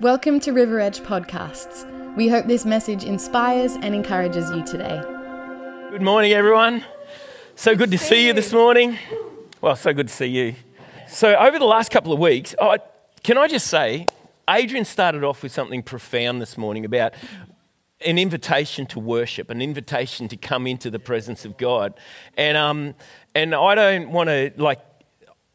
Welcome to River Edge Podcasts. We hope this message inspires and encourages you today. Good morning, everyone. So good to see you this morning. Well, so good to see you. So, over the last couple of weeks, oh, can I just say, Adrian started off with something profound this morning about an invitation to worship, an invitation to come into the presence of God. And, um, and I don't want to like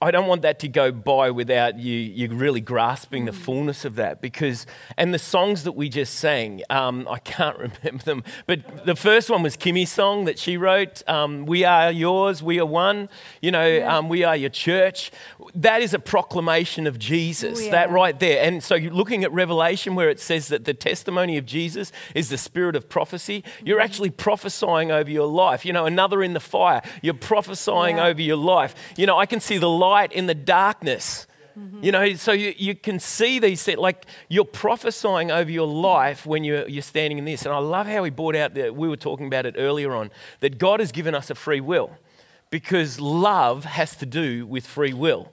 I don't want that to go by without you, you really grasping the fullness of that because, and the songs that we just sang, um, I can't remember them, but the first one was Kimmy's song that she wrote, um, We Are Yours, We Are One, you know, yeah. um, We Are Your Church. That is a proclamation of Jesus, oh, yeah. that right there. And so looking at Revelation where it says that the testimony of Jesus is the spirit of prophecy, you're mm-hmm. actually prophesying over your life. You know, another in the fire, you're prophesying yeah. over your life. You know, I can see the light light in the darkness. Mm-hmm. You know, so you, you can see these things, like you're prophesying over your life when you're, you're standing in this. And I love how he brought out that we were talking about it earlier on that God has given us a free will because love has to do with free will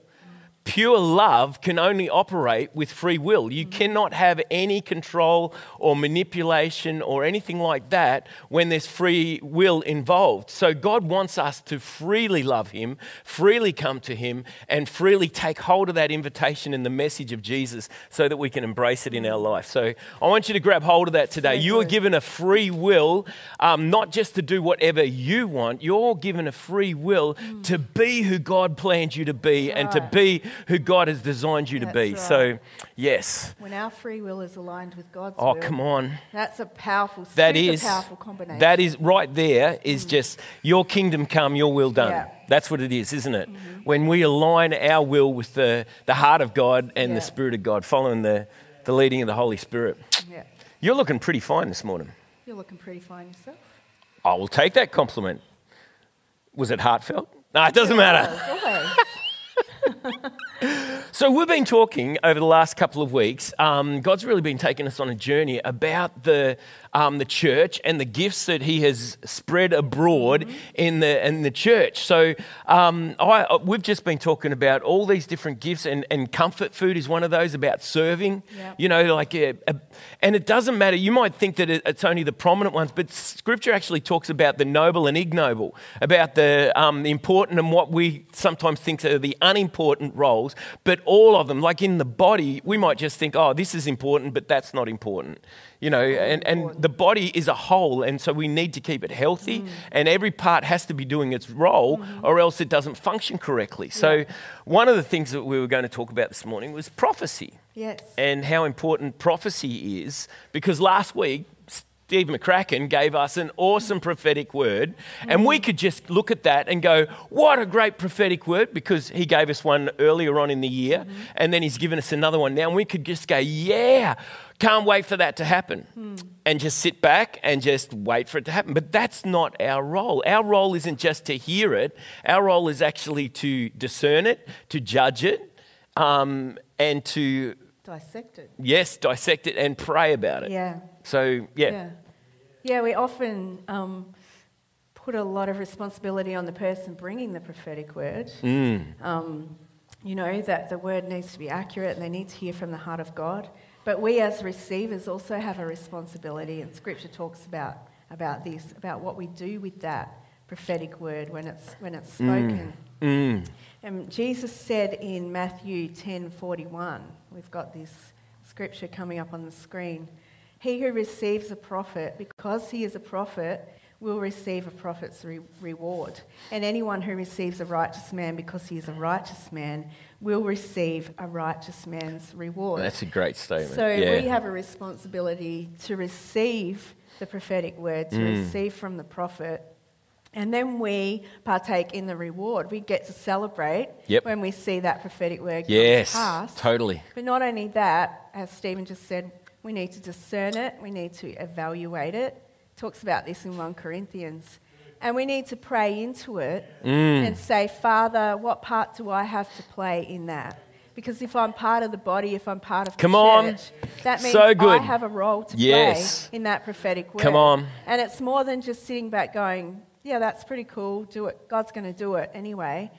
pure love can only operate with free will. You cannot have any control or manipulation or anything like that when there's free will involved. So God wants us to freely love Him, freely come to Him, and freely take hold of that invitation and the message of Jesus so that we can embrace it in our life. So I want you to grab hold of that today. You are given a free will, um, not just to do whatever you want, you're given a free will mm. to be who God planned you to be and to be who God has designed you to be. Right. So, yes. When our free will is aligned with God's oh, will. come on. That's a powerful, that is, powerful combination. That is right there is mm. just your kingdom come, your will done. Yeah. That's what it is, isn't it? Mm-hmm. When we align our will with the, the heart of God and yeah. the Spirit of God, following the, the leading of the Holy Spirit. Yeah. You're looking pretty fine this morning. You're looking pretty fine yourself. I will take that compliment. Was it heartfelt? No, it doesn't matter. so we've been talking over the last couple of weeks. Um, God's really been taking us on a journey about the um, the church and the gifts that He has spread abroad mm-hmm. in the in the church. So um, I, uh, we've just been talking about all these different gifts, and, and comfort food is one of those about serving. Yep. You know, like a, a, and it doesn't matter. You might think that it's only the prominent ones, but Scripture actually talks about the noble and ignoble, about the, um, the important and what we sometimes think are the unimportant roles. But all of them, like in the body, we might just think, oh, this is important, but that's not important you know, and, and the body is a whole, and so we need to keep it healthy, mm. and every part has to be doing its role, mm-hmm. or else it doesn't function correctly. So, yeah. one of the things that we were going to talk about this morning was prophecy. Yes. And how important prophecy is, because last week, Steve McCracken gave us an awesome prophetic word, and we mm. could just look at that and go, What a great prophetic word, because he gave us one earlier on in the year, mm-hmm. and then he's given us another one now, and we could just go, Yeah, can't wait for that to happen. Hmm. And just sit back and just wait for it to happen. But that's not our role. Our role isn't just to hear it, our role is actually to discern it, to judge it, um, and to dissect it. Yes, dissect it and pray about it. Yeah. So, yeah. Yeah, yeah we often um, put a lot of responsibility on the person bringing the prophetic word. Mm. Um, you know, that the word needs to be accurate and they need to hear from the heart of God. But we as receivers also have a responsibility, and Scripture talks about, about this, about what we do with that prophetic word when it's, when it's spoken. Mm. Mm. And Jesus said in Matthew 10:41, we've got this scripture coming up on the screen. He who receives a prophet, because he is a prophet, will receive a prophet's re- reward. And anyone who receives a righteous man because he is a righteous man will receive a righteous man's reward. That's a great statement. So yeah. we have a responsibility to receive the prophetic word, to mm. receive from the prophet. And then we partake in the reward. We get to celebrate yep. when we see that prophetic word yes, pass. totally. But not only that, as Stephen just said, we need to discern it, we need to evaluate it, talks about this in 1 Corinthians. And we need to pray into it mm. and say, Father, what part do I have to play in that? Because if I'm part of the body, if I'm part of the Come church, on. that means so good. I have a role to yes. play in that prophetic word. Come on. And it's more than just sitting back going, yeah, that's pretty cool. Do it. God's going to do it anyway.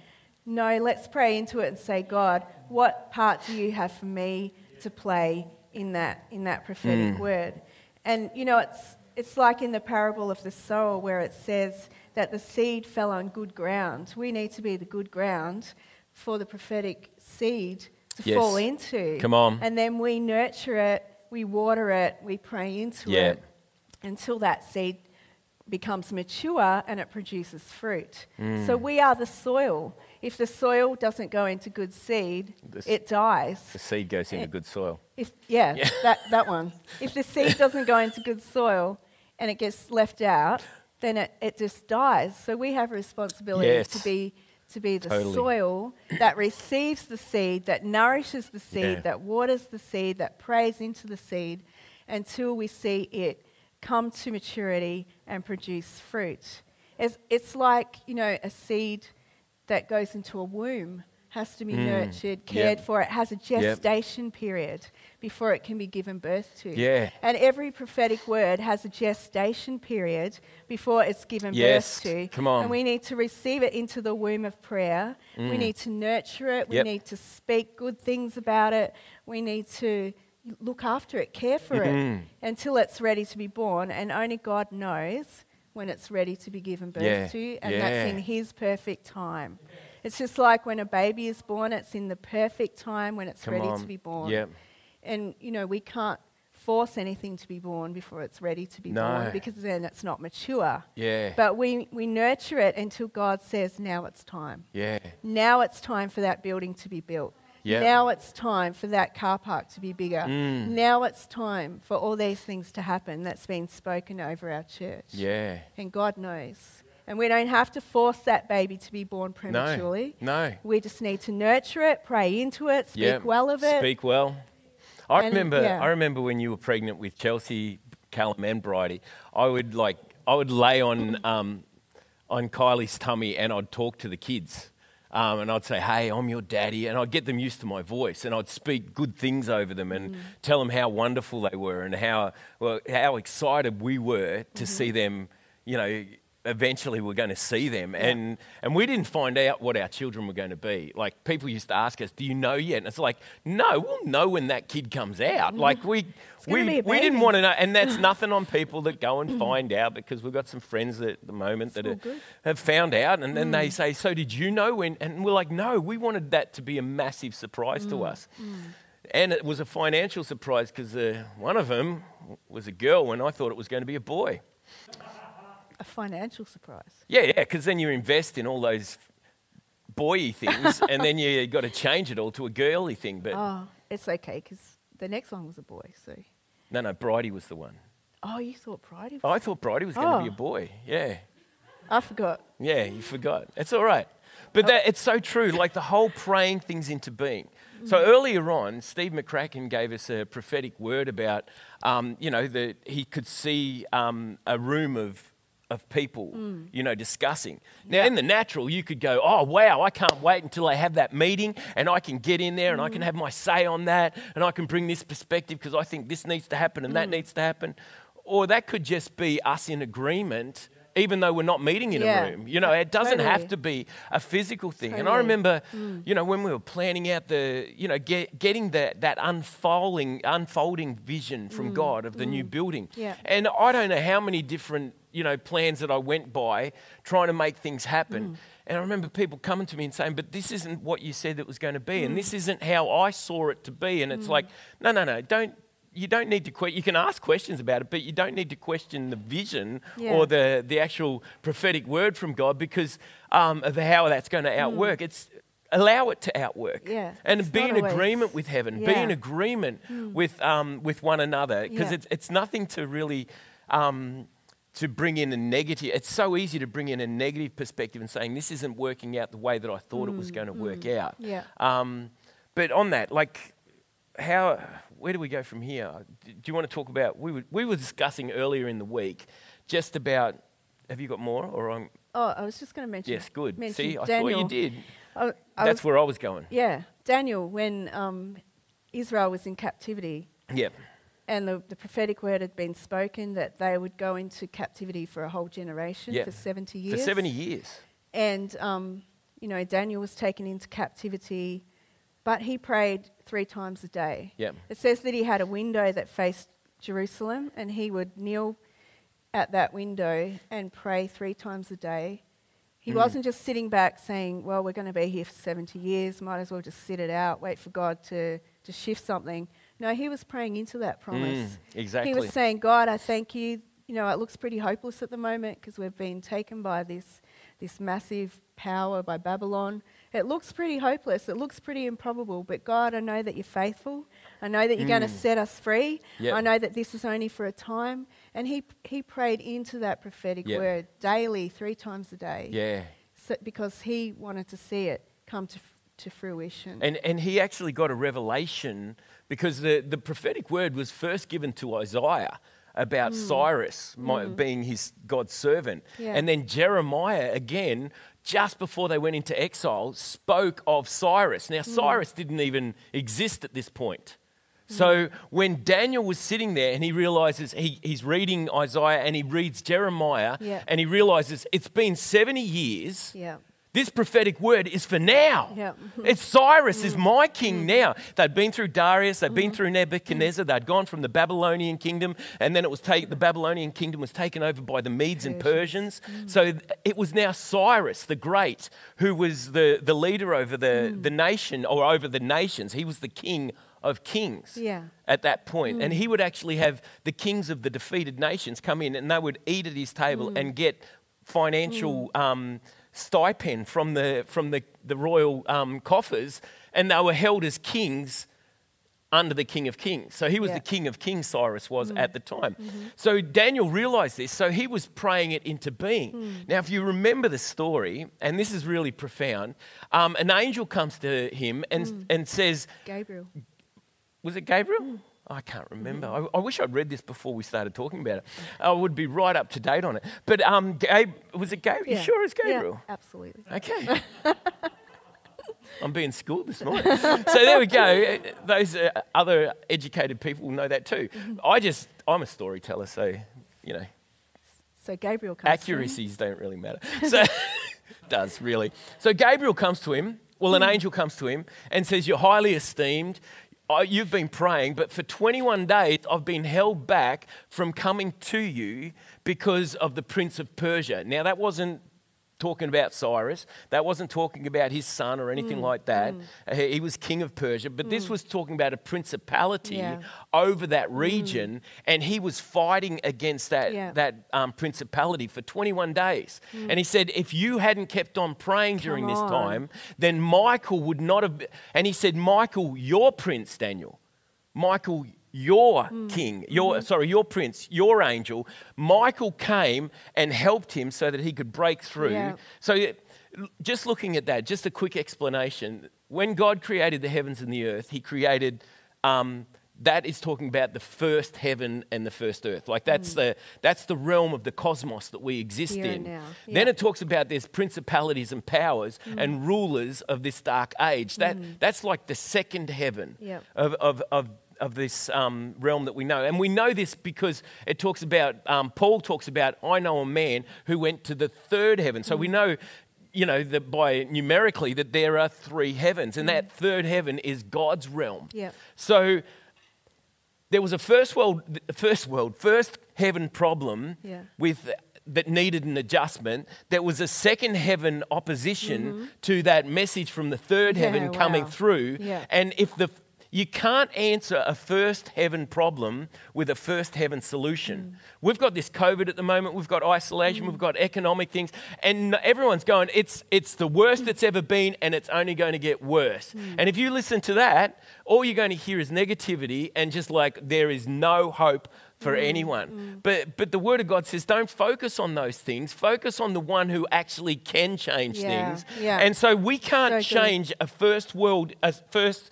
No, let's pray into it and say, God, what part do you have for me to play in that, in that prophetic mm. word. And, you know, it's, it's like in the parable of the sower where it says that the seed fell on good ground. We need to be the good ground for the prophetic seed to Yes. fall into. Come on. And then we nurture it, we water it, we pray into Yeah. it until that seed becomes mature and it produces fruit. Mm. So we are the soil. If the soil doesn't go into good seed, it dies. The seed goes into It- good soil. If, yeah, Yeah. That, that one. If the seed doesn't go into good soil and it gets left out, then it, it just dies. So we have a responsibility Yes. to be to be the Totally. soil that receives the seed, that nourishes the seed, Yeah. that waters the seed, that prays into the seed until we see it come to maturity and produce fruit. It's, it's like, you know, a seed that goes into a womb has to be nurtured, cared Mm. Yep. for. It has a gestation period before it can be given birth to. Yeah. And every prophetic word has a gestation period before it's given Yes. birth to. Come on. And we need to receive it into the womb of prayer. We need to nurture it. We Mm. Yep. need to speak good things about it. We need to look after it, care for Mm-hmm. it until it's ready to be born. And only God knows when it's ready to be given birth Yeah. to, and Yeah. that's in His perfect time. It's just like when a baby is born, it's in the perfect time when it's Come ready on. to be born. Yep. And, you know, we can't force anything to be born before it's ready to be No. born because then it's not mature. Yeah. But we, we nurture it until God says, now it's time. yeah. Now it's time for that building to be built. Yep. Now it's time for that car park to be bigger. Mm. Now it's time for all these things to happen that's been spoken over our church. Yeah. And God knows. And we don't have to force that baby to be born prematurely. No. no. We just need to nurture it, pray into it, speak Yeah. well of it. Speak well. I And, remember. yeah. I remember when you were pregnant with Chelsea, Callum, and Bridie. I would like. I would lay on um, on Kylie's tummy, and I'd talk to the kids. Um, and I'd say, "Hey, I'm your daddy," and I'd get them used to my voice, and I'd speak good things over them, and tell them how wonderful they were, and how well how excited we were to see them. You know, eventually we're going to see them, and and we didn't find out what our children were going to be. Like people used to ask us, "Do you know yet?" And it's like, "No, we'll know when that kid comes out." Like we we we didn't want to know, and that's nothing on people that go and find out because we've got some friends at the moment that are, have found out, and then they say, "So did you know when?" And we're like, "No, we wanted that to be a massive surprise to us." And it was a financial surprise because uh, one of them was a girl when I thought it was going to be a boy. A financial surprise. Yeah, yeah, because then you invest in all those boy things, and then you got to change it all to a girly thing. But Oh, it's okay because the next one was a boy. So, no, no, Bridie was the one. oh, you thought Bridie? Oh, Was I thought Bridie was going to be a Oh. boy. Yeah, I forgot. yeah, you forgot. It's all right. But that, it's so true, like the whole praying things into being. So earlier on, Steve McCracken gave us a prophetic word about, um, you know, that he could see um, a room of, of people, mm. you know, discussing. Now, in the natural, you could go, oh, wow, I can't wait until I have that meeting and I can get in there and I can mm. have my say on that and I can bring this perspective because I think this needs to happen and that mm. needs to happen. Or that could just be us in agreement, even though we're not meeting in Yeah. a room. You know, it doesn't have to be a physical thing. And I Totally. remember, you know, when we were planning out the, you know, get, getting that, that unfolding, unfolding vision from God of the new building. Yeah. And I don't know how many different, you know, plans that I went by trying to make things happen. And I remember people coming to me and saying, but this isn't what you said it was going to be. And this isn't how I saw it to be. And it's like, no, no, no, don't. You don't need to question. You can ask questions about it, but you don't need to question the vision Yeah. or the, the actual prophetic word from God because um, of how that's going to outwork. It's allow it to outwork. Mm. Yeah, And be in always- agreement with heaven. Be in agreement with um, with one another because Yeah. it's it's nothing to really. Um, to bring in a negative, it's so easy to bring in a negative perspective and saying this isn't working out the way that I thought it was going to work out. Mm, Yeah. Um, but on that, like, how, where do we go from here? Do you want to talk about? We were, we were discussing earlier in the week just about. Have you got more, or I'm, Oh, I was just going to mention. yes, good. mention See, I Daniel. thought you did. I, I That's was, where I was going. yeah, Daniel, when um, Israel was in captivity Yep. And the, the prophetic word had been spoken that they would go into captivity for a whole generation Yeah. for 70 years. For years. 70 years. And, um, you know, Daniel was taken into captivity but he prayed three times a day. Yeah. It says that he had a window that faced Jerusalem, and he would kneel at that window and pray three times a day. He Mm. wasn't just sitting back saying, Well, we're going to be here for 70 years, might as well just sit it out, wait for God to, to shift something. No, he was praying into that promise. Mm, exactly. He was saying, God, I thank you. You know, it looks pretty hopeless at the moment because we've been taken by this, this massive power by Babylon. It looks pretty hopeless. It looks pretty improbable. But God, I know that you're faithful. I know that you're going to set us free. Yep. I know that this is only for a time. And he, he prayed into that prophetic Yep. word daily, three times a day, yeah. so, because he wanted to see it come to, f- to fruition. And, and he actually got a revelation because the, the prophetic word was first given to Isaiah about hmm. Cyrus my, hmm. being his God's servant. Yeah. And then Jeremiah, again, just before they went into exile, spoke of Cyrus. Now, hmm. Cyrus didn't even exist at this point. So when Daniel was sitting there and he realizes he, he's reading Isaiah and he reads Jeremiah Yeah. and he realizes it's been 70 years. yeah. This prophetic word is for now. Yeah. Mm-hmm. It's Cyrus is mm. my king mm. now. They'd been through Darius, they'd been mm. through Nebuchadnezzar, they'd gone from the Babylonian kingdom, and then it was take, the Babylonian kingdom was taken over by the Medes and Persians. So it was now Cyrus the Great who was the, the leader over the, the nation or over the nations. He was the king of kings Yeah. at that point. And he would actually have the kings of the defeated nations come in and they would eat at his table and get financial um, stipend from the, from the, the royal um, coffers. And they were held as kings under the King of Kings. So he was Yeah. the King of Kings, Cyrus was mm-hmm. at the time. Mm-hmm. So Daniel realized this, so he was praying it into being. Hmm. Now, if you remember the story, and this is really profound, um, an angel comes to him and, hmm. and says, Gabriel. was it Gabriel? Hmm. I can't remember. I, I wish I'd read this before we started talking about it. I would be right up to date on it. But um, Gabe, was it Gabriel? You sure it's Yeah, Gabriel? absolutely. Okay. I'm being schooled this morning. so there we go. Those uh, other educated people know that too. I just, I'm a storyteller, so, you know, So Gabriel comes. to him. accuracies don't really matter. So, does really. So Gabriel comes to him. Well, an angel comes to him and says, You're highly esteemed. You've been praying, but for 21 days I've been held back from coming to you because of the prince of Persia. Now, that wasn't talking about Cyrus. That wasn't talking about his son or anything mm, like that. Mm. Uh, He was king of Persia, but this mm. was talking about a principality Yeah. over that region, and he was fighting against that, Yeah. that um, principality for 21 days. And he said, if you hadn't kept on praying during this on. time, then Michael would not have. And he said, Michael, your prince, Daniel, Michael, your king, your sorry, your prince, your angel, Michael came and helped him so that he could break through. Yeah. So just looking at that, just a quick explanation. When God created the heavens and the earth, He created. Um, that is talking about the first heaven and the first earth. Like that's the that's the realm of the cosmos that we exist Here in. now. Then it talks about there's principalities and powers Mm. and rulers of this dark age. That that's like the second heaven Yep. of, of, of, of this um, realm that we know. And we know this because it talks about, um, Paul talks about, I know a man who went to the third heaven. So we know, you know, that by numerically that there are three heavens, and that third heaven is God's realm. Yep. So there was a first world, first world, first heaven problem Yeah. with that needed an adjustment. There was a second heaven opposition to that message from the third Mm-hmm. Yeah, heaven coming wow. through. Yeah. And if the you can't answer a first heaven problem with a first heaven solution. Mm. We've got this COVID at the moment, we've got isolation, we've got economic things, and everyone's going, it's, it's the worst it's ever been, and it's only going to get worse. Mm. And if you listen to that, all you're going to hear is negativity and just like there is no hope for Mm. anyone. But, but the Word of God says, don't focus on those things, focus on the one who actually can change Yeah, things. yeah. And so we can't So change a first world, a first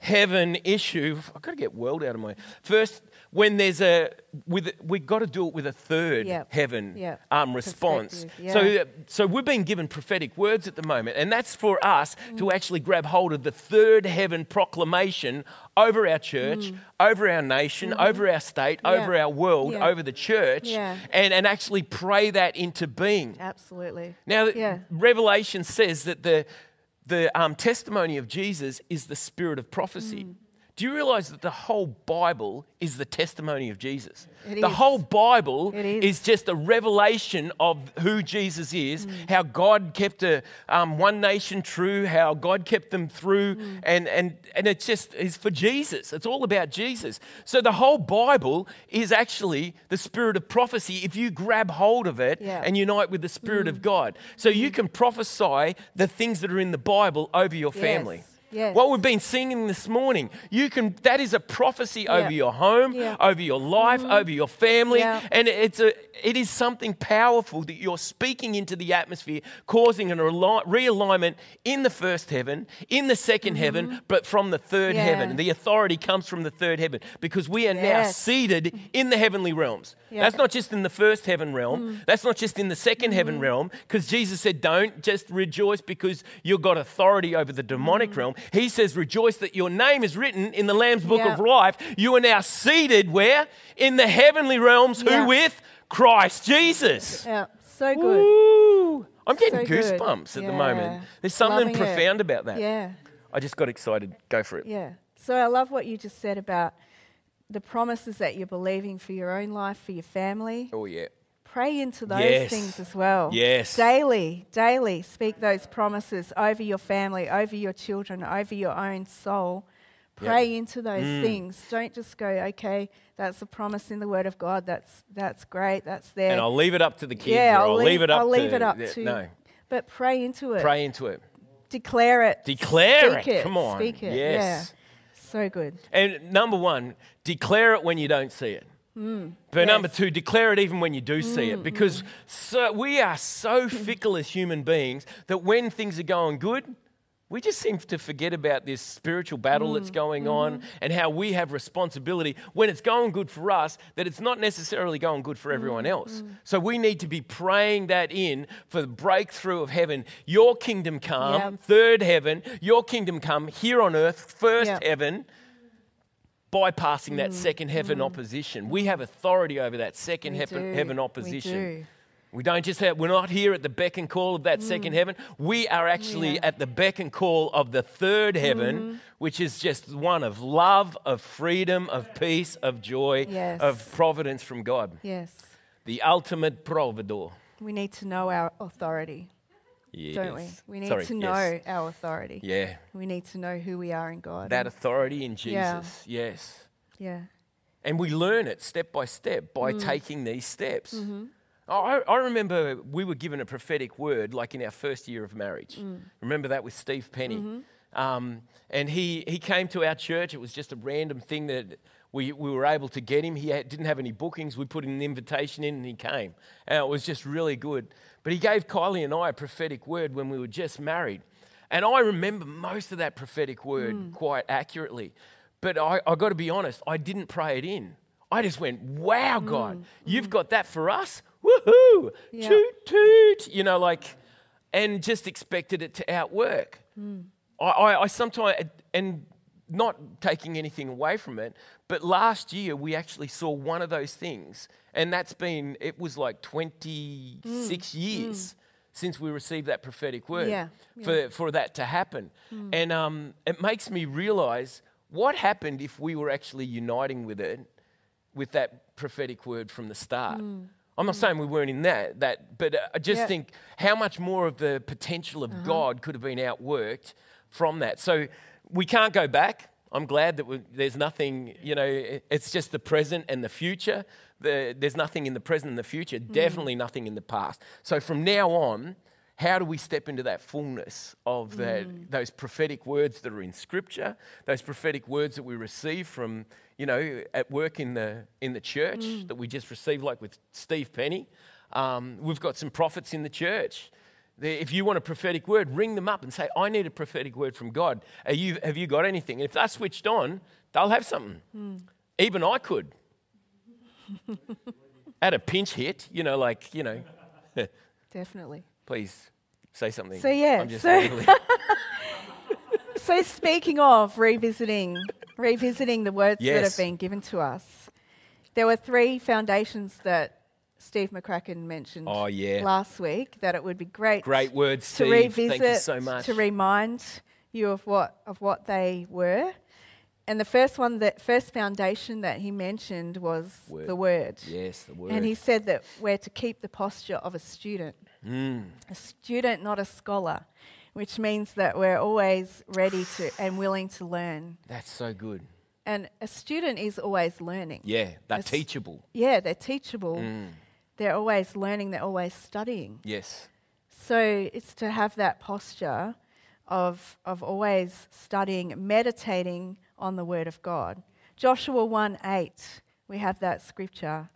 heaven issue. I've got to get world out of my first. When there's a, with we've got to do it with a third Yep. heaven Yep. um, response. Perspective, So, uh, so we've been given prophetic words at the moment, and that's for us to actually grab hold of the third heaven proclamation over our church, over our nation, over our state, Yeah. over our world, Yeah. over the church, Yeah. and, and actually pray that into being. Absolutely. Now, Yeah. Revelation says that the, the um, testimony of Jesus is the spirit of prophecy. Do you realize that the whole Bible is the testimony of Jesus? It the is. whole Bible is just a revelation of who Jesus is, mm. how God kept a, um, one nation true, how God kept them through, mm. and, and, and it just is for Jesus. It's all about Jesus. So the whole Bible is actually the spirit of prophecy if you grab hold of it Yeah. and unite with the Spirit of mm. God. So you can prophesy the things that are in the Bible over your family. Yes. What we've been singing this morning, you can that is a prophecy over your home, Yeah. over your life, over your family, Yeah. and it's a it is something powerful that you're speaking into the atmosphere, causing an ali- realignment in the first heaven, in the 2nd heaven, but from the third Mm-hmm. Yeah. heaven. The authority comes from the third heaven because we are now seated in the heavenly realms. Yeah. Mm. That's not just in the first heaven realm. That's not just in the 2nd heaven Mm-hmm. realm, because Jesus said, Don't just rejoice because you've got authority over the demonic Mm. realm. He says, Rejoice that your name is written in the Lamb's book Yeah. of life. You are now seated where? In the heavenly realms. Yeah. Who with? Christ Jesus. Yeah, so good. Woo! I'm getting So good. goosebumps at the moment. There's something Loving it. profound about that. Yeah, I just got excited. Go for it. yeah. So I love what you just said about the promises that you're believing for your own life, for your family. Oh, yeah. Pray into those Yes. things as well. Yes. Daily, daily speak those promises over your family, over your children, over your own soul. Pray into those Mm. things. Don't just go, okay, that's a promise in the Word of God. That's that's great. That's there. And I'll leave it up to the kids. yeah, or I'll, I'll leave, it up I'll to. leave it up yeah, to. No. But pray into it. Pray into it. Declare it. Declare Speak it. Come on. Speak it. Yes. Yeah. So good. And number one, declare it when you don't see it. But Mm. yes. Mm, number two, declare it even when you do see it. Because so, we are so fickle as human beings that when things are going good, we just seem to forget about this spiritual battle Mm, that's going mm-hmm. on and how we have responsibility when it's going good for us, that it's not necessarily going good for everyone Mm, else. So we need to be praying that in for the breakthrough of heaven. Your kingdom come, Yep. third heaven, your kingdom come here on earth, first Yep. heaven bypassing that mm, second heaven mm. opposition. We have authority over that second Mm, heaven, heaven We opposition. do. We don't just have, we're not here at the beck and call of that second mm. heaven. We are actually Yeah. at the beck and call of the third heaven, mm-hmm. which is just one of love, of freedom, of peace, of joy, Yes. of providence from God. Yes. The ultimate providor. We need to know our authority, Yes. don't we? We need Sorry, to yes. know our authority. Yeah. We need to know who we are in God. That authority in Yeah. Jesus. Yes. yeah. And we learn it step by step by Mm. taking these steps. Mm-hmm. I, I remember we were given a prophetic word like in our first year of marriage. Mm. Remember that with Steve Penny? Mm-hmm. Um, and he, he came to our church. It was just a random thing that we, we were able to get him. He had, didn't have any bookings. We put an invitation in and he came. And it was just really good. But he gave Kylie and I a prophetic word when we were just married. And I remember most of that prophetic word Mm. quite accurately. But I, I got to be honest, I didn't pray it in. I just went, wow, God, you've got that for us? Woohoo! Mm. Yeah. Toot, toot. You know, like, and just expected it to outwork. Mm. I, I, I sometimes, and not taking anything away from it, but last year we actually saw one of those things. And that's been, it was like 26 years since we received that prophetic word Mm. Yeah, For, for that to happen. And um, it makes me realize what happened if we were actually uniting with it, with that prophetic word from the start. I'm not saying we weren't in that, that but uh, I just Yeah. think how much more of the potential of God could have been outworked from that. So we can't go back. I'm glad that we, there's nothing, you know, it's just the present and the future. The, there's nothing in the present and the future, hmm. definitely nothing in the past. So from now on, how do we step into that fullness of that, hmm. those prophetic words that are in Scripture, those prophetic words that we receive from, you know, at work in the in the church hmm. that we just received, like with Steve Penny. Um, we've got some prophets in the church. If you want a prophetic word, ring them up and say, "I need a prophetic word from God. Are you, have you got anything?" And if they're switched on, they'll have something. Hmm. Even I could. At a pinch hit, you know, like you know. Definitely. Please say something. So, yeah, so- So speaking of revisiting, revisiting the words that have been given to us, there were three foundations that Steve McCracken mentioned Oh, yeah. last week that it would be great Great words, to revisit, Thank you so much. to remind you of what of what they were. And the first one, that first foundation that he mentioned was Word. the word. yes, the word. And he said that we're to keep the posture of a student, Mm. a student, not a scholar, which means that we're always ready to and willing to learn. That's so good. And a student is always learning. Yeah, they're That's- teachable. Yeah, they're teachable. Mm. They're always learning. They're always studying. Yes. So it's to have that posture of, of always studying, meditating on the Word of God. Joshua 1 8, we have that scripture,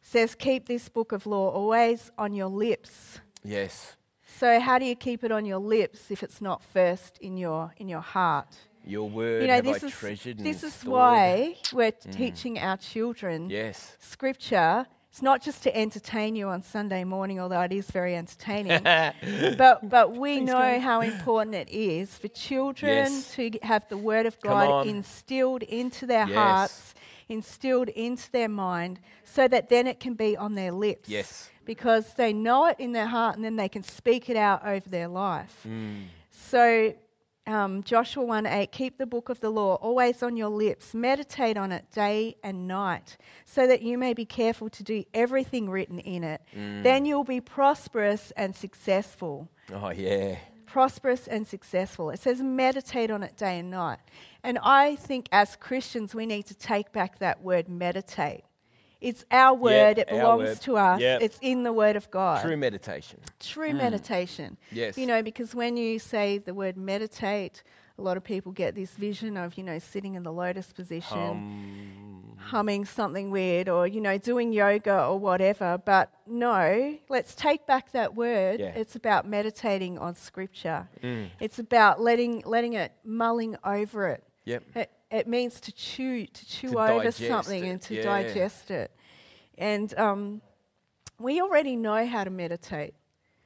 says, Keep this book of law always on your lips. Yes. So, how do you keep it on your lips if it's not first in your, in your heart? Your word you know, this I is, this is stored. why we're mm. teaching our children Yes. scripture. It's not just to entertain you on Sunday morning, although it is very entertaining. but but we know how important it is for children Yes. to have the Word of God instilled into their Yes. hearts, instilled into their mind, so that then it can be on their lips. Yes. Because they know it in their heart and then they can speak it out over their life. Mm. So, um, Joshua 1 8, keep the book of the law always on your lips, meditate on it day and night, so that you may be careful to do everything written in it. Mm. Then you'll be prosperous and successful. Oh, yeah. Prosperous and successful. It says meditate on it day and night. And I think as Christians, we need to take back that word meditate. It's our word, it belongs word. to us, Yep. it's in the word of God True meditation. true meditation. Yes. You know, because when you say the word meditate, a lot of people get this vision of, you know, sitting in the lotus position, Um, humming something weird, or, you know, doing yoga or whatever. But no, let's take back that word. Yeah. It's about meditating on scripture, Mm. it's about letting, letting it, mulling over it. Yep. It, it means to chew, to chew To over something it, and to yeah. digest it. And um, we already know how to meditate.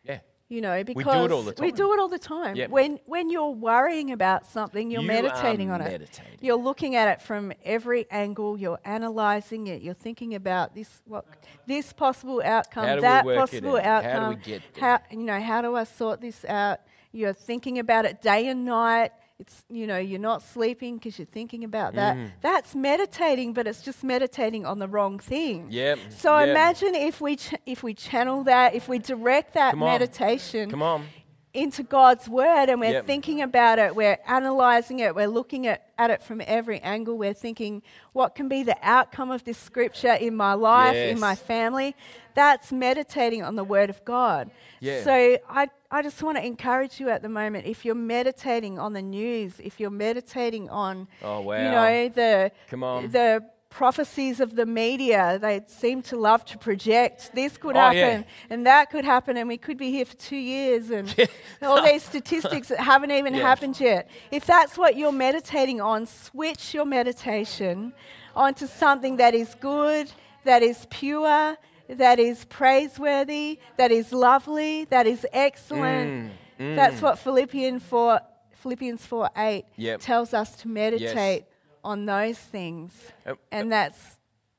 Yeah. You know, do it because all the we do it all the time. Yep. When when you're worrying about something, you're You meditating on it. meditating. You're looking at it from every angle. You're analysing it. You're thinking about this what this possible outcome, we that it possible out? How do we outcome. get there? How you know how do I sort this out? You're thinking about it day and night. It's you know you're not sleeping because you're thinking about that. Mm. That's meditating, but it's just meditating on the wrong thing. Yep. So Yep. imagine if we ch- if we channel that, if we direct that Come on. meditation Come on. into God's word and we're Yep. thinking about it, we're analyzing it, we're looking at, at it from every angle, we're thinking, what can be the outcome of this scripture in my life, in my family? That's meditating on the word of God. Yeah. So I, I just want to encourage you at the moment, if you're meditating on the news, if you're meditating on, Oh, you know, the, Come on. the prophecies of the media, they seem to love to project this could Oh, yeah. happen and that could happen, and we could be here for two years, and all these statistics that haven't even Yeah. happened yet. If that's what you're meditating on, switch your meditation onto something that is good, that is pure, that is praiseworthy, that is lovely, that is excellent. Mm, That's what Philippians 4, Philippians 4 8 Yep. tells us to meditate on those things. Uh, And that's,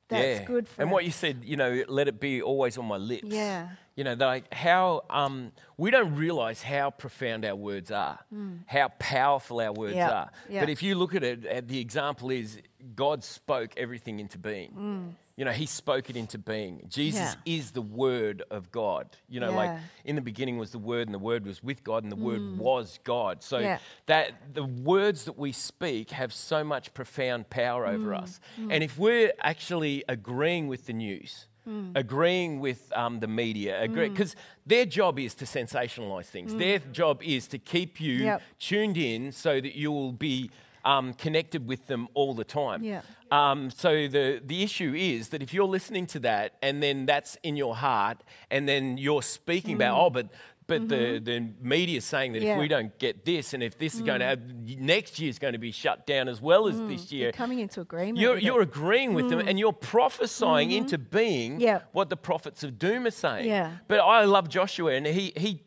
that's yeah. good for And us. what you said, you know, let it be always on my lips. Yeah. You know, like how um, we don't realize how profound our words are, how powerful our words. Yeah, are. yeah. But if you look at it, the example is God spoke everything into being. You know, He spoke it into being. Jesus. Yeah. is the Word of God. You know, like in the beginning was the Word, and the Word was with God, and the Word was God. So. Yeah. that the words that we speak have so much profound power over Mm. us. And if we're actually agreeing with the news, Mm. agreeing with um, the media, because their job is to sensationalize things. Their job is to keep you Mm. Yep. tuned in so that you will be um, connected with them all the time. Yeah. Um, so the, the issue is that if you're listening to that and then that's in your heart and then you're speaking about, oh, but but the, the media is saying that Mm. Mm-hmm. Yeah. if we don't get this and if this is going to have, next year is going to be shut down as well as this year, You're coming into agreement. you're, you're agreeing with them and you're prophesying into being Mm. Mm-hmm. Yeah. what the prophets of doom are saying. Yeah. But I love Joshua, and he, he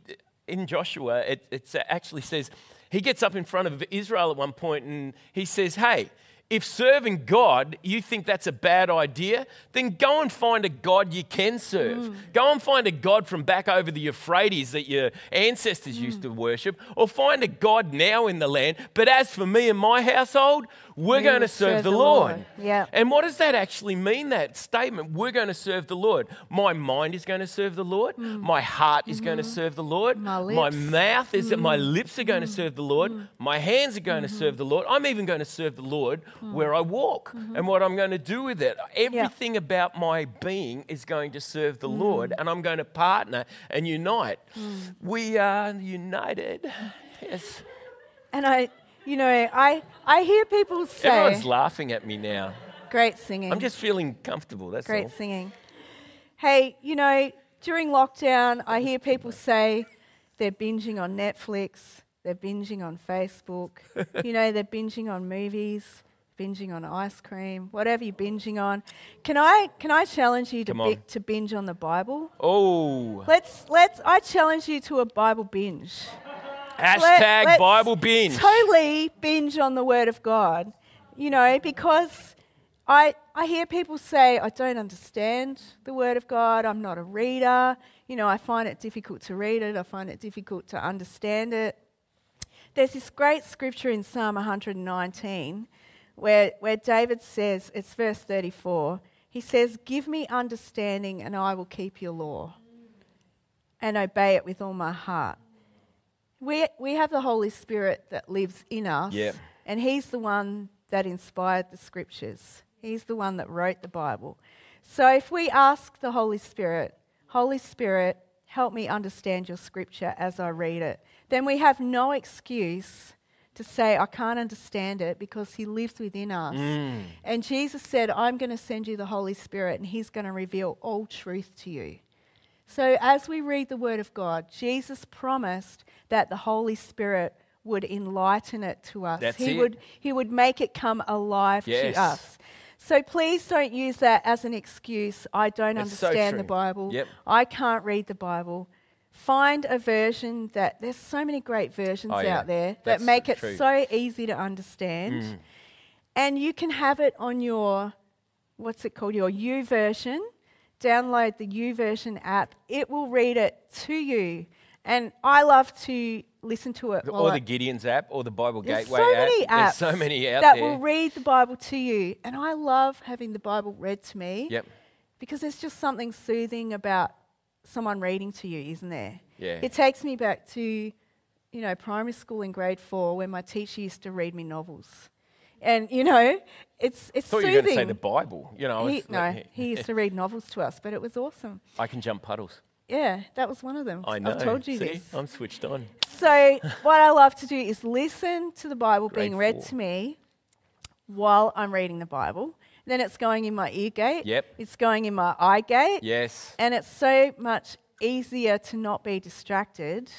in Joshua, it it's actually says, he gets up in front of Israel at one point and he says, Hey, If serving God, you think that's a bad idea, then go and find a God you can serve. Hmm. Go and find a God from back over the Euphrates that your ancestors used hmm. to worship, or find a God now in the land. But as for me and my household, we're We going to serve, serve the the Lord. Lord. Yeah. And what does that actually mean, that statement? We're going to serve the Lord. My mind is going to serve the Lord. My heart is going to serve the Lord. Mm. My My mouth is that my lips are going to serve the Lord. My hands are going to mm-hmm. serve the Lord. I'm even going to serve the Lord mm-hmm. where I walk mm-hmm. and what I'm going to do with it. Everything about my being is going to serve the Lord and I'm going to partner and unite. Mm. We are united. Yes. And I, you know, I, I hear people say, Everyone's laughing at me now. great singing. I'm just feeling comfortable. That's Great all. singing. Hey, you know, during lockdown, I hear people say they're binging on Netflix, they're binging on Facebook, you know, they're binging on movies, binging on ice cream, whatever you're binging on. Can I, can I challenge you to, on. to binge on the Bible? Oh, Let's, let's, I challenge you to a Bible binge. Hashtag Let- Bible binge. Totally binge on the Word of God, you know, because I, I hear people say, I don't understand the Word of God, I'm not a reader, you know, I find it difficult to read it, I find it difficult to understand it. There's this great scripture in Psalm 119 where, where David says, it's verse 34, he says, Give me understanding and I will keep your law and obey it with all my heart. We, we have the Holy Spirit that lives in us, and He's the one that inspired the scriptures. He's the one that wrote the Bible. So if we ask the Holy Spirit, Holy Spirit, help me understand your scripture as I read it, then we have no excuse to say, I can't understand it because He lives within us. Mm. And Jesus said, I'm going to send you the Holy Spirit, and He's going to reveal all truth to you. So, as we read the Word of God, Jesus promised that the Holy Spirit would enlighten it to us. That's he it. would He would make it come alive Yes. to us. So please don't use that as an excuse. I don't It's so understand the true. Bible. Yep. I can't read the Bible. Find a version that there's so many great versions Oh, yeah. out there that That's make it true. Mm. so easy to understand. And you can have it on your what's it called? Your YouVersion. Download the YouVersion app. It will read it to you. And I love to listen to it. or the Gideon's app or the Bible there's Gateway so app. many apps There's so many out that there. will read the Bible to you. And I love having the Bible read to me Yep. because there's just something soothing about someone reading to you, isn't there? Yeah. It takes me back to, you know, primary school in grade four when my teacher used to read me novels. And, you know, it's, it's I thought you were going to say the Bible. You know, he, no, like, he used to read novels to us, but it was awesome. I can jump puddles. Yeah, that was one of them. I know. I've told you See? this. I'm switched on. So, what I love to do is listen to the Bible Grade being read four. to me while I'm reading the Bible. Then it's going in my ear gate. Yep. It's going in my eye gate. Yes. And it's so much easier to not be distracted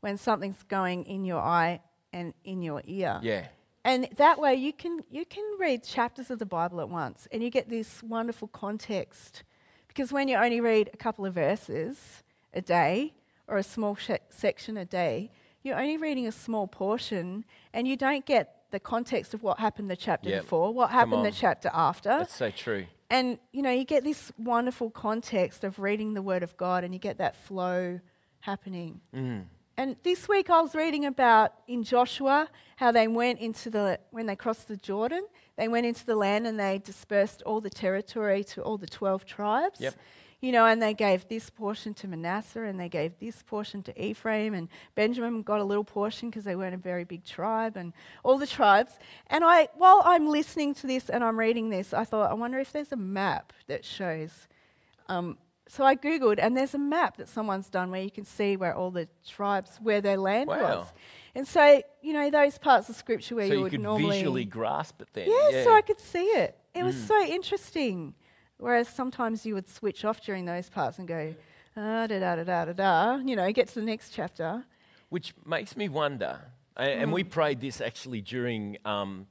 when something's going in your eye and in your ear. Yeah. And that way you can you can read chapters of the Bible at once and you get this wonderful context. Because when you only read a couple of verses a day or a small sh- section a day, you're only reading a small portion and you don't get the context of what happened the chapter Yep. before, what happened the chapter after. That's so true. And you know, you get this wonderful context of reading the Word of God, and you get that flow happening. Mm. And this week I was reading about in Joshua how they went into the when they crossed the Jordan, they went into the land and they dispersed all the territory to all the twelve tribes. Yep. You know, and they gave this portion to Manasseh and they gave this portion to Ephraim and Benjamin got a little portion because they weren't a very big tribe and all the tribes. And I while I'm listening to this and I'm reading this, I thought, I wonder if there's a map that shows um, so I googled, and there's a map that someone's done where you can see where all the tribes, where their land Wow. was. And so, you know, those parts of scripture where So you you would could normally visually grasp it then. yeah, so I could see it. It Mm. was so interesting. Whereas sometimes you would switch off during those parts and go, ah, da da da da da da, you know, get to the next chapter. Which makes me wonder, and, Hmm. we prayed this actually during um,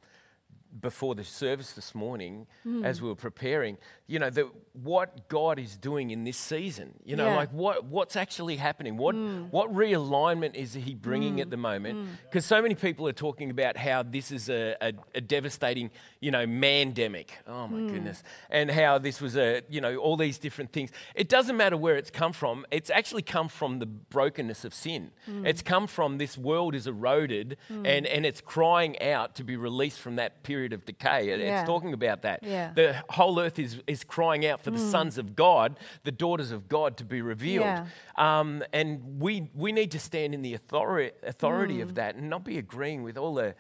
before the service this morning, hmm. as we were preparing, you know, the, what God is doing in this season. You know, Yeah. like what, what's actually happening? What, hmm. what realignment is He bringing hmm. at the moment? Because so many people are talking about how this is a, a, a devastating, you know, mandemic. Oh my goodness. And how this was a, you know, all these different things. It doesn't matter where it's come from, it's actually come from the brokenness of sin. It's come from this world is eroded and, and it's crying out to be released from that period of decay. It- Yeah. It's talking about that. Yeah. The whole earth is, is crying out for the sons of God, the daughters of God to be revealed. Yeah. Um, and we, we need to stand in the authority, authority of that and not be agreeing with all the,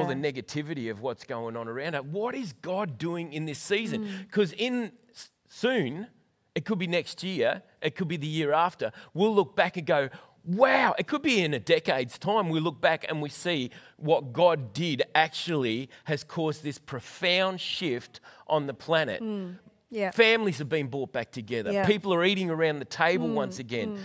all the negativity of what's going on around it. What is God doing in this season? Mm. Because in soon, it could be next year, it could be the year after, we'll look back and go, wow, it could be in a decade's time. We look back and we see what God did actually has caused this profound shift on the planet. Hmm, yeah. Families have been brought back together. Yeah. People are eating around the table hmm, once again. Hmm.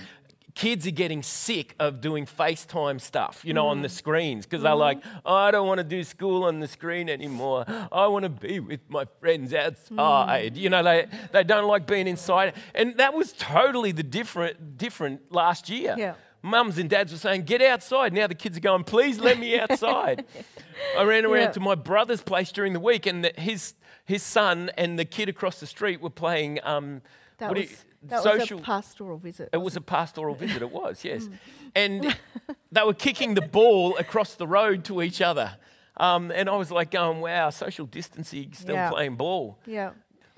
Kids are getting sick of doing FaceTime stuff, you know, on the screens because they're like, oh, I don't want to do school on the screen anymore. I want to be with my friends outside. You know, they, they don't like being inside. And that was totally the different, different last year. Yeah. Mums and dads were saying, get outside. Now the kids are going, please let me outside. I ran around Yeah. to my brother's place during the week, and the, his, his son and the kid across the street were playing um, That, what was, you- that social. was a pastoral visit. it was a pastoral visit, it was, yes. Mm. And they were kicking the ball across the road to each other. Um, and I was like, going, wow, social distancing, still Yeah. playing ball. yeah.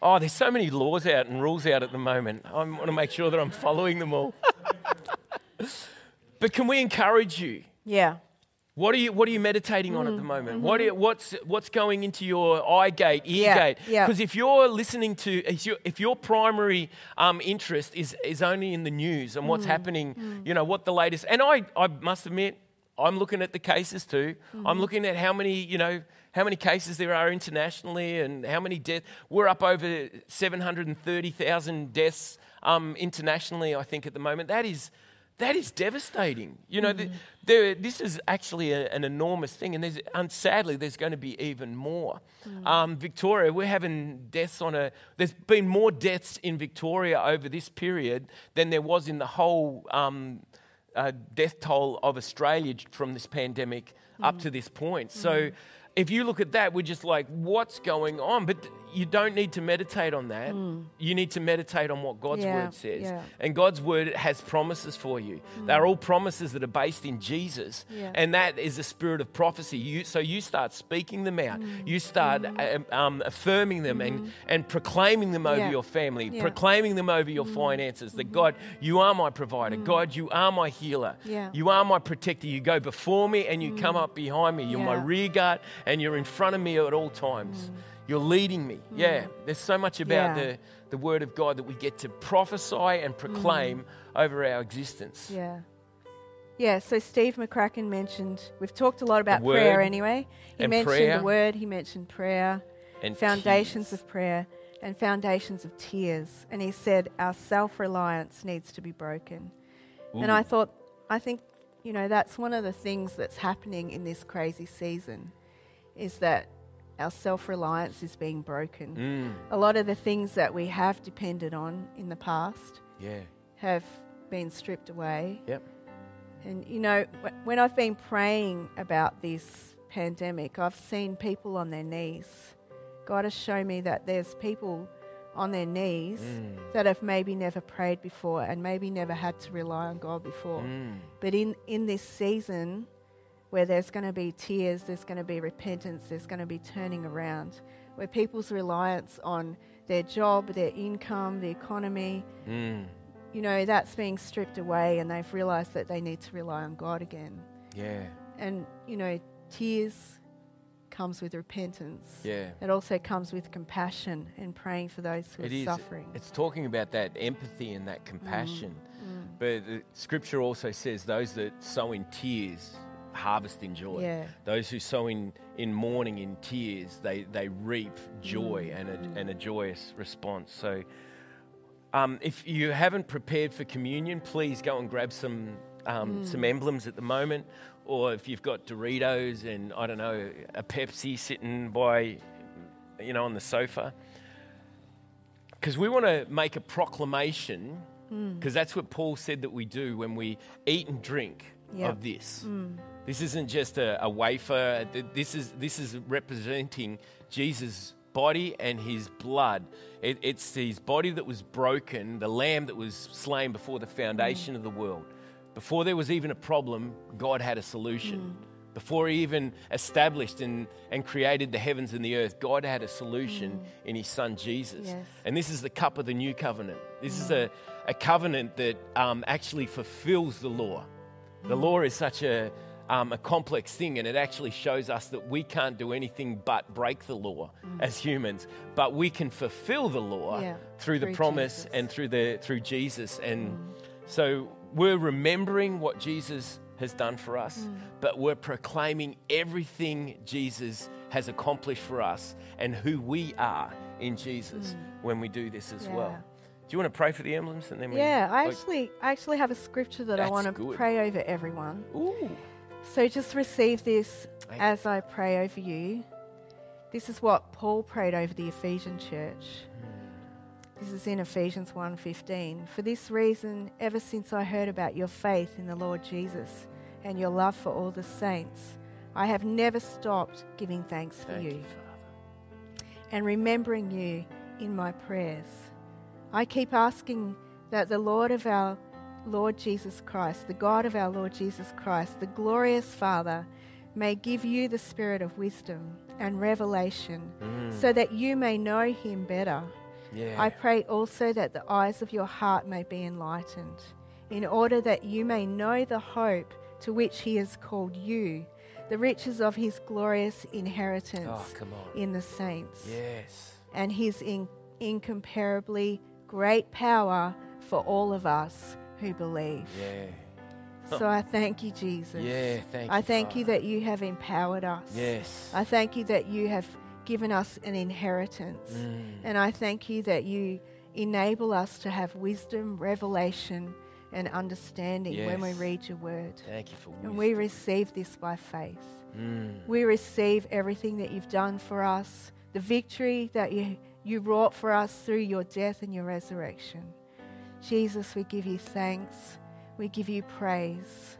Oh, there's so many laws out and rules out at the moment. I want to make sure that I'm following them all. But can we encourage you? Yeah. What are you What are you meditating on at the moment? What are What's What's going into your eye gate, ear Mm, mm-hmm. Yeah, gate? yeah. Because if you're listening to, if your, if your primary um, interest is is only in the news and Mm, what's happening, you know what the latest. And I I must admit, I'm looking at the cases too. Mm-hmm. I'm looking at how many you know how many cases there are internationally and how many deaths. We're up over 730,000 deaths um, internationally. I think at the moment that is that is devastating. You know, the, the, this is actually a, an enormous thing, and there's, and sadly, there's going to be even more. Um, Victoria, we're having deaths on a. There's been more deaths in Victoria over this period than there was in the whole um, uh, death toll of Australia from this pandemic up to this point. So. If you look at that, we're just like, what's going on? But you don't need to meditate on that. Hmm. You need to meditate on what God's Yeah, word says. yeah. And God's word has promises for you. Hmm. They're all promises that are based in Jesus. Yeah. And that is the spirit of prophecy. You, so you start speaking them out. Hmm. You start um, um, affirming them and, and proclaiming them over your family, proclaiming them over your finances. That God, you are my provider. God, you are my healer. You are my protector. You go before me and you come up behind me. You're my rear guard and you're in front of me at all times. You're leading me. Mm-hmm. Yeah. There's so much about Yeah. the, the word of God that we get to prophesy and mm-hmm. proclaim over our existence. Yeah. Yeah, so Steve McCracken mentioned, we've talked a lot about prayer anyway. He mentioned prayer. the word, he mentioned prayer, And foundations tears. of prayer, and foundations of tears. And he said, our self reliance needs to be broken. And I thought, I think, you know, that's one of the things that's happening in this crazy season is that our self reliance is being broken. Mm, A lot of the things that we have depended on in the past yeah. have been stripped away. Yep. And you know, when I've been praying about this pandemic, I've seen people on their knees. God has shown me that there's people on their knees Mm. that have maybe never prayed before and maybe never had to rely on God before. Mm. But in, in this season where there's going to be tears, there's going to be repentance, there's going to be turning around, where people's reliance on their job, their income, the economy, Mm. you know, that's being stripped away and they've realized that they need to rely on God again. Yeah. And, you know, tears comes with repentance. Yeah. It also comes with compassion and praying for those who It are is. suffering. It's talking about that empathy and that compassion. Mm, But the scripture also says those that sow in tears harvest in joy. Yeah. Those who sow in, in mourning, in tears, they, they reap joy Mm, and, a, and a joyous response. So um, if you haven't prepared for communion, please go and grab some, um, Mm. some emblems at the moment. or if you've got Doritos and I don't know a Pepsi sitting by, you know, on the sofa, because we want to make a proclamation, because that's what Paul said that we do when we eat and drink Yep. of this. This isn't just a, a wafer. This is this is representing Jesus' body and his blood. It, it's his body that was broken, the lamb that was slain before the foundation of the world. Before there was even a problem, God had a solution. Mm. Before he even established and, and created the heavens and the earth, God had a solution mm. in his son Jesus. Yes. And this is the cup of the new covenant. This is mm. a, a covenant that um, actually fulfills the law. The law is such a, um, a complex thing, and it actually shows us that we can't do anything but break the law mm. as humans, but we can fulfill the law Yeah, through the promise Jesus. and through the through Jesus. And mm. so we're remembering what Jesus has done for us, mm. but we're proclaiming everything Jesus has accomplished for us and who we are in Jesus when we do this as Yeah. well. Do you want to pray for the emblems and then we Yeah, I actually, I actually have a scripture that I want to good. pray over everyone. Ooh. So just receive this Thank as I pray over you. This is what Paul prayed over the Ephesian church. Hmm. This is in Ephesians 1:15. For this reason, ever since I heard about your faith in the Lord Jesus and your love for all the saints, I have never stopped giving thanks for Thank you you, and remembering you in my prayers. I keep asking that the Lord of our Lord Jesus Christ, the God of our Lord Jesus Christ, the glorious Father, may give you the spirit of wisdom and revelation mm. so that you may know him better. Yeah. I pray also that the eyes of your heart may be enlightened, in order that you may know the hope to which he has called you, the riches of his glorious inheritance Oh, in the saints, Yes. and his in- incomparably great power for all of us who believe. Yeah. So I thank you, Jesus. Yeah, thank I you, thank you that you have empowered us. Yes. I thank you that you have given us an inheritance. Mm. And I thank you that you enable us to have wisdom, revelation, and understanding when we read your word. Thank you for wisdom. And we receive this by faith. Mm. We receive everything that you've done for us, the victory that you, you wrought for us through your death and your resurrection. Jesus, we give you thanks. We give you praise.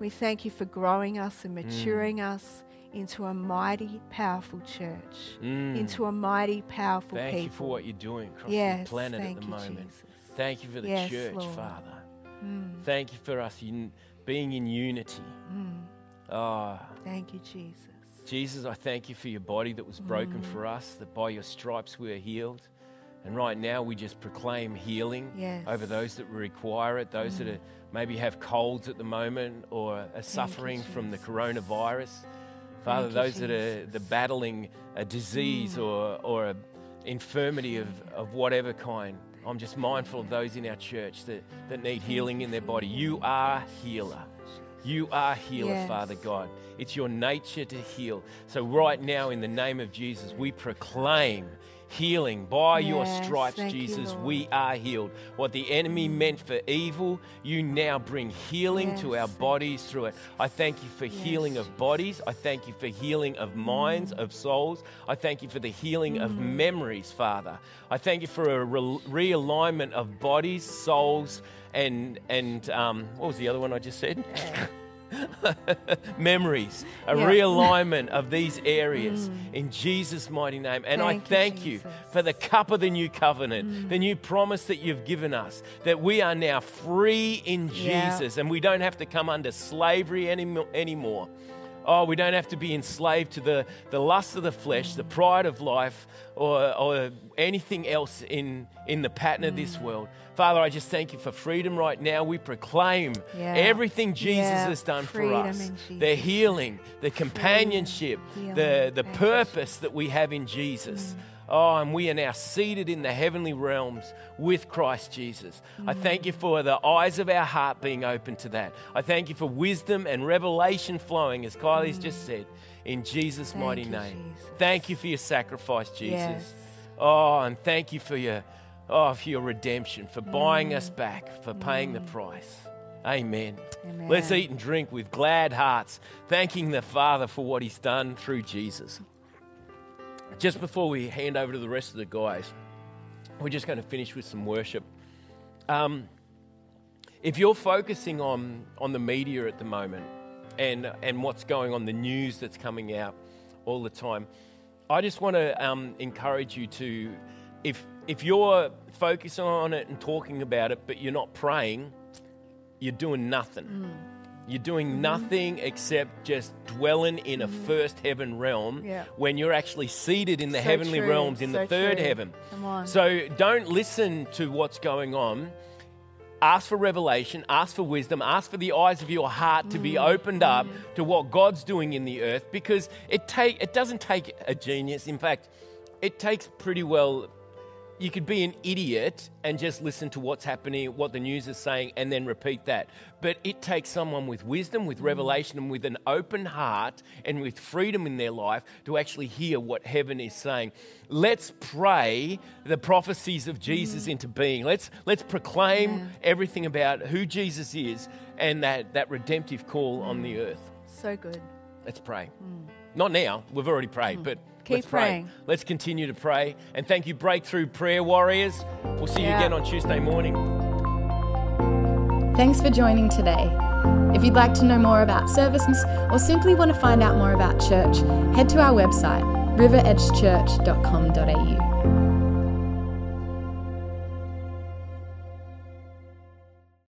We thank you for growing us and maturing us into a mighty, powerful church, Mm. into a mighty, powerful Thank people. you for what you're doing across yes, the planet thank at the you, moment. Jesus. Thank you for the Yes, church, Lord. Father. Mm, Thank you for us un- being in unity. mm. Oh, Thank you, Jesus. Jesus, I thank you for your body that was broken Mm. for us, that by your stripes we are healed. And right now we just proclaim healing Yes. over those that require it, those that are, maybe have colds at the moment or are suffering from the coronavirus. Father, you, those that are the battling a disease or, or a infirmity of, of whatever kind. I'm just mindful of those in our church that, that need healing in their body. You are healer. You are healer, Yes. Father God. It's your nature to heal. So, right now, in the name of Jesus, we proclaim healing. By your stripes, thank you, Jesus, we are healed. What the enemy meant for evil, you now bring healing to our bodies through it. I thank you for Yes, healing of bodies. I thank you for healing of minds, Mm. of souls. I thank you for the healing of memories, Father. I thank you for a re- realignment of bodies, souls, and and um, what was the other one I just said? memories, a Yeah. realignment of these areas mm. in Jesus' mighty name. And I Thank you, you, for the cup of the new covenant, mm. the new promise that you've given us, that we are now free in Yeah. Jesus and we don't have to come under slavery any, anymore. Oh, we don't have to be enslaved to the, the lust of the flesh, the pride of life, or, or anything else in, in the pattern of this world. Father, I just thank you for freedom right now. We proclaim Yeah. everything Jesus Yeah. has done for us the healing, the companionship, Healing. the, the purpose that we have in Jesus. Oh, and we are now seated in the heavenly realms with Christ Jesus. I thank you for the eyes of our heart being open to that. I thank you for wisdom and revelation flowing, as Kylie's just said, in Jesus' Thank mighty you, name. Jesus. Thank you for your sacrifice, Jesus. Yes. Oh, and thank you for your, oh, for your redemption, for buying Mm. us back, for paying the price. Amen. Amen. Let's eat and drink with glad hearts, thanking the Father for what He's done through Jesus. Just before we hand over to the rest of the guys, we're just going to finish with some worship. Um, if you're focusing on, on the media at the moment and, and what's going on, the news that's coming out all the time, I just want to um, encourage you to, if, if you're focusing on it and talking about it, but you're not praying, you're doing nothing. You're doing nothing except just dwelling in a first heaven realm Yeah. when you're actually seated in the So heavenly true, realms in the third true. heaven. Come on. So don't listen to what's going on. Ask for revelation, ask for wisdom, ask for the eyes of your heart to Mm. be opened up to what God's doing in the earth because it take it doesn't take a genius. In fact, it takes pretty well you could be an idiot and just listen to what's happening, what the news is saying, and then repeat that. But it takes someone with wisdom, with mm. revelation, and with an open heart and with freedom in their life to actually hear what heaven is saying. Let's pray the prophecies of Jesus mm. into being. Let's, let's proclaim everything about who Jesus is and that, that redemptive call on the earth. So good. Let's pray. Mm. Not now, we've already prayed, but Keep let's pray. praying. Let's continue to pray. And thank you, Breakthrough Prayer Warriors. We'll see you again on Tuesday morning. Thanks for joining today. If you'd like to know more about services or simply want to find out more about church, head to our website, riveredgechurch.com.au.